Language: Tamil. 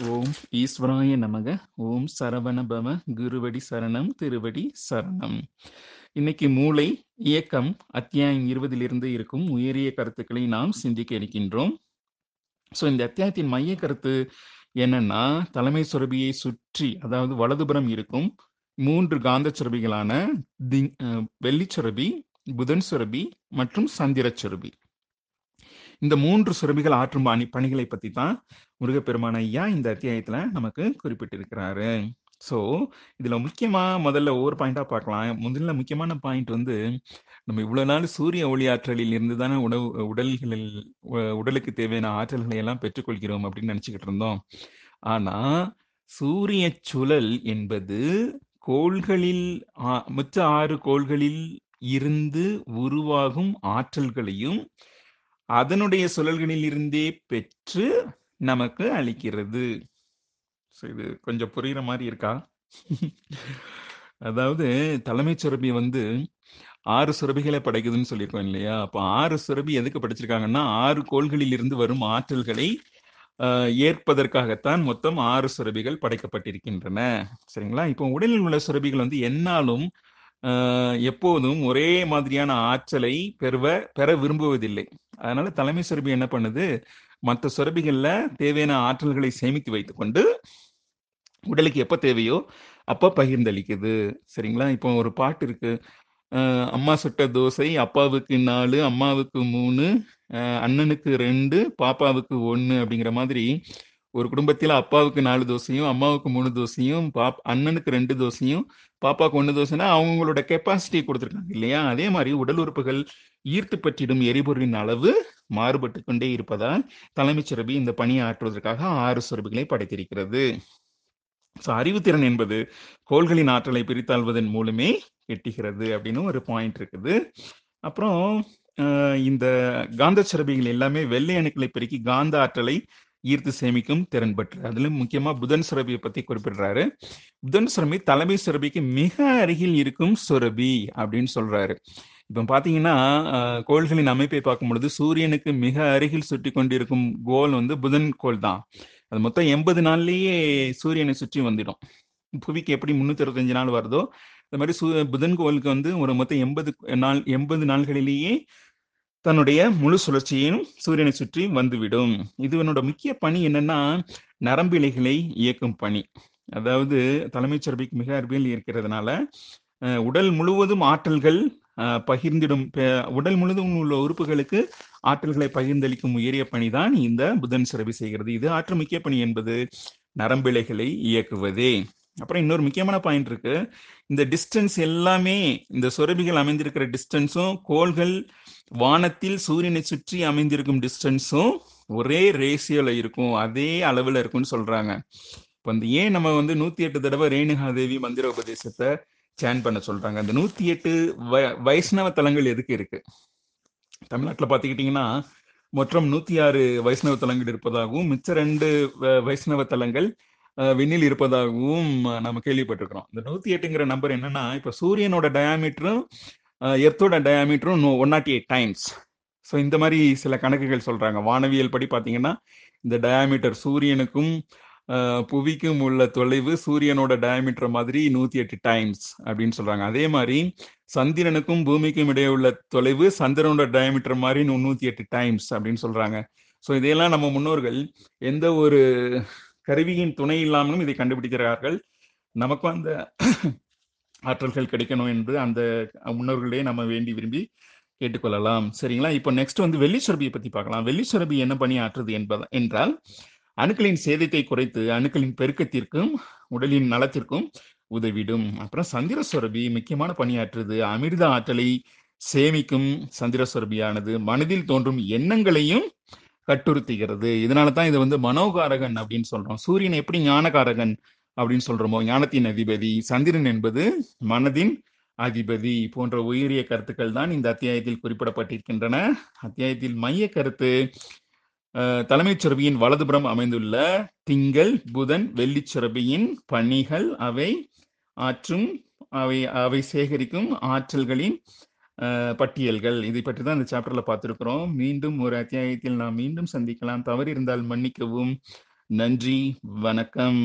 ஓம் ஈஸ்வராய நமக ஓம் சரவணபவ குருவடி சரணம் திருவடி சரணம். இன்னைக்கு மூளை இயக்கம் அத்தியாயம் இருபதிலிருந்து இருக்கும் உயரிய கருத்துக்களை நாம் சிந்திக்க இருக்கின்றோம். ஸோ இந்த அத்தியாயத்தின் மைய கருத்து என்னன்னா தலைமை சுரபியை சுற்றி அதாவது வலதுபுறம் இருக்கும் மூன்று காந்த சுரபிகளான தி- அஹ் சுரபி புதன் சுரபி மற்றும் சந்திரச் சுரபி. இந்த மூன்று சுரபிகள் ஆற்றும் பணி பணிகளை பத்தி தான் முருகப்பெருமான ஐயா இந்த அத்தியாயத்துல நமக்கு குறிப்பிட்டிருக்கிறாரு. ஸோ இதுல முக்கியமா முதல்ல ஒவ்வொரு பாயிண்டா பார்க்கலாம். முதல்ல முக்கியமான பாயிண்ட் வந்து நம்ம இவ்வளவு நாள் சூரிய ஒளி ஆற்றலில் இருந்து தானே உணவு உடல்களில் உடலுக்கு தேவையான ஆற்றல்களை எல்லாம் பெற்றுக்கொள்கிறோம் அப்படின்னு நினைச்சுக்கிட்டு இருந்தோம். ஆனா சூரிய சுழல் என்பது கோள்களில் ஆ- மற்ற ஆறு கோள்களில் இருந்து உருவாகும் ஆற்றல்களையும் அதனுடைய சுழல்களில் இருந்தே பெற்று நமக்கு அளிக்கிறது. ஸோ இது கொஞ்சம் புரிகிற மாதிரி இருக்கா? அதாவது தலைமைச் சுரபி வந்து ஆறு சுரபிகளை படைக்குதுன்னு சொல்லியிருக்கோம் இல்லையா? அப்போ ஆறு சுரபி எதுக்கு படைச்சிருக்காங்கன்னா ஆறு கோள்களில் இருந்து வரும் ஆற்றல்களை ஏற்பதற்காகத்தான் மொத்தம் ஆறு சுரபிகள் படைக்கப்பட்டிருக்கின்றன. சரிங்களா? இப்போ உடலில் உள்ள சுரபிகள் வந்து என்னாலும் எப்போதும் ஒரே மாதிரியான ஆற்றலை பெறுவ பெற விரும்புவதில்லை. அதனால தலைமை சுரபி என்ன பண்ணுது? மற்ற சுரபிகள்ல தேவையான ஆற்றல்களை சேமித்து வைத்துக்கொண்டு உடலுக்கு எப்ப தேவையோ அப்ப பகிர்ந்தளிக்குது. சரிங்களா? இப்போ ஒரு பாட்டு இருக்கு. அம்மா சுட்ட தோசை அப்பாவுக்கு நாலு அம்மாவுக்கு மூணு அண்ணனுக்கு ரெண்டு பாப்பாவுக்கு ஒன்று அப்படிங்கிற மாதிரி ஒரு குடும்பத்தில் அப்பாவுக்கு நாலு தோசையும் அம்மாவுக்கு மூணு தோசையும் பாப் அண்ணனுக்கு ரெண்டு தோசையும் பாப்பாவுக்கு ஒன்று தோசைன்னா அவங்களோட கெப்பாசிட்டி கொடுத்துருக்காங்க இல்லையா? அதே மாதிரி உடல் உறுப்புகள் ஈர்த்து பற்றிடும் எரிபொருளின் அளவு மாறுபட்டு கொண்டே இருப்பதால் தலைமைச் சுரபி இந்த பணியை ஆற்றுவதற்காக ஆறு சுரபிகளை படைத்திருக்கிறது. ஸோ அறிவுத்திறன் என்பது கோள்களின் ஆற்றலை பிரித்தாள்வதன் மூலமே எட்டுகிறது அப்படின்னு ஒரு பாயிண்ட் இருக்குது. அப்புறம் இந்த காந்த சுரபிகள் எல்லாமே வெள்ளை அணுக்களை பெருக்கி காந்த ஆற்றலை ஈர்த்து சேமிக்கும் திறன் பெற்று அதுல முக்கியமா புதன் சுரபியை பத்தி குறிப்பிடுறாரு. புதன் சுரபி தலைமை சுரபிக்கு மிக அருகில் இருக்கும் சுரபி அப்படின்னு சொல்றாரு. இப்போ பாத்தீங்கன்னா கோள்களின் அமைப்பை பார்க்கும் பொழுது சூரியனுக்கு மிக அருகில் சுற்றி கொண்டிருக்கும் கோல் வந்து புதன் கோள் தான். அது மொத்தம் எண்பது நாள்லயே சூரியனை சுற்றி வந்துடும். புவிக்கு எப்படி முன்னூத்தி அறுபத்தஞ்சு நாள் வருதோ அது மாதிரி சூ புதன் கோளுக்கு வந்து ஒரு மொத்தம் எண்பது நாள் எண்பது நாள்களிலேயே தன்னுடைய முழு சுழற்சியையும் சூரியனை சுற்றி வந்துவிடும். இதுவனோட முக்கிய பணி என்னன்னா நரம்பிலைகளை இயக்கும் பணி. அதாவது தலைமைச் சுரபிக்கு மிக அருகில் இருக்கிறதுனால உடல் முழுவதும் ஆற்றல்கள் பகிர்ந்திடும் உடல் முழுவதும் உள்ள உறுப்புகளுக்கு ஆற்றல்களை பகிர்ந்தளிக்கும் உயரிய பணிதான் இந்த புதன் சுரபி செய்கிறது. இது ஆற்று முக்கிய பணி என்பது நரம்பிழைகளை இயக்குவதே. அப்புறம் இன்னொரு முக்கியமான பாயிண்ட் இருக்கு. இந்த டிஸ்டன்ஸ் எல்லாமே இந்த சுரபிகள் அமைந்திருக்கிற டிஸ்டன்ஸும் கோள்கள் வானத்தில் சூரியனை சுற்றி அமைந்திருக்கும் டிஸ்டன்ஸும் ஒரே ரேஷியோல இருக்கும். அதே அளவுல இருக்கும்னு சொல்றாங்க. இப்போ வந்து ஏன் நம்ம வந்து நூத்தி எட்டு தடவை ரேணுகா தேவி மந்திர உபதேசத்தை சேன் பண்ண சொல்றாங்க? அந்த நூத்தி எட்டு வ- வைஷ்ணவ தலங்கள் எதுக்கு இருக்கு? தமிழ்நாட்டில் பார்த்துக்கிட்டிங்கன்னா மொத்தம் நூத்தி ஆறு வைஷ்ணவ தலங்கள் இருப்பதாகவும் மிச்ச ரெண்டு வ- வைஷ்ணவ தலங்கள் விண்ணில் இருப்பதாகவும் நம்ம கேள்விப்பட்டிருக்கிறோம். இந்த நூத்தி எட்டுங்கிற நம்பர் என்னன்னா இப்ப சூரியனோட டயாமீட்டரும் எர்த்தோட டயாமீட்டரும் one nought eight times so இந்த மாதிரி சில கணக்குகள் சொல்றாங்க. வானவியல் படி பார்த்தீங்கன்னா இந்த டயாமீட்டர் சூரியனுக்கும் புவிக்கும் உள்ள தொலைவு சூரியனோட டயாமீட்டர் மாதிரி நூத்தி எட்டு டைம்ஸ் அப்படின்னு சொல்றாங்க. அதே மாதிரி சந்திரனுக்கும் பூமிக்கும் இடையே உள்ள தொலைவு சந்திரனோட டயாமீட்டர் மாதிரி நூத்தி எட்டு டைம்ஸ் அப்படின்னு சொல்றாங்க. ஸோ இதையெல்லாம் நம்ம முன்னோர்கள் எந்த ஒரு கருவியின் துணை இல்லாமலும் இதை கண்டுபிடிக்கிறார்கள். நமக்கும் அந்த ஆற்றல்கள் கிடைக்கணும் என்று அந்த முன்னோர்களே நம்ம வேண்டி விரும்பி கேட்டுக்கொள்ளலாம். சரிங்களா? இப்போ நெக்ஸ்ட் வந்து வெள்ளி சுரபியை பற்றி பார்க்கலாம். வெள்ளி சுரபி என்ன பணி ஆற்றுது என்பது என்றால் அணுக்களின் சேதத்தை குறைத்து அணுக்களின் பெருக்கத்திற்கும் உடலின் நலத்திற்கும் உதவிடும். அப்புறம் சந்திர சுரபி முக்கியமான பணியாற்றுது அமிர்த ஆற்றலை சேமிக்கும் சந்திர சுரபியானது மனதில் தோன்றும் எண்ணங்களையும் கட்டுறுத்துகிறது. இதனால தான் இதை வந்து மனோகாரகன் அப்படின்னு சொல்றோம். சூரியன் எப்படி ஞானகாரகன்? அப்படின்னு சொல்றோமோ? ஞானத்தின் அதிபதி. சந்திரன் என்பது மனதின் அதிபதி போன்ற உயரிய கருத்துக்கள் தான் இந்த அத்தியாயத்தில் குறிப்பிடப்பட்டிருக்கின்றன. அத்தியாயத்தில் மைய கருத்து தலைமைச் சுரபியின் வலதுபுறம் அமைந்துள்ள திங்கள் புதன் வெள்ளிச் சுரபியின் பணிகள் அவை ஆற்றும் அவை அவை சேகரிக்கும் ஆற்றல்களின் பட்டியல்கள். இதை பற்றி தான் இந்த சாப்டர்ல பார்த்துருக்குறோம். மீண்டும் ஒரு அத்தியாயத்தில் நாம் மீண்டும் சந்திக்கலாம். தவறு இருந்தால் மன்னிக்கவும். நன்றி. வணக்கம்.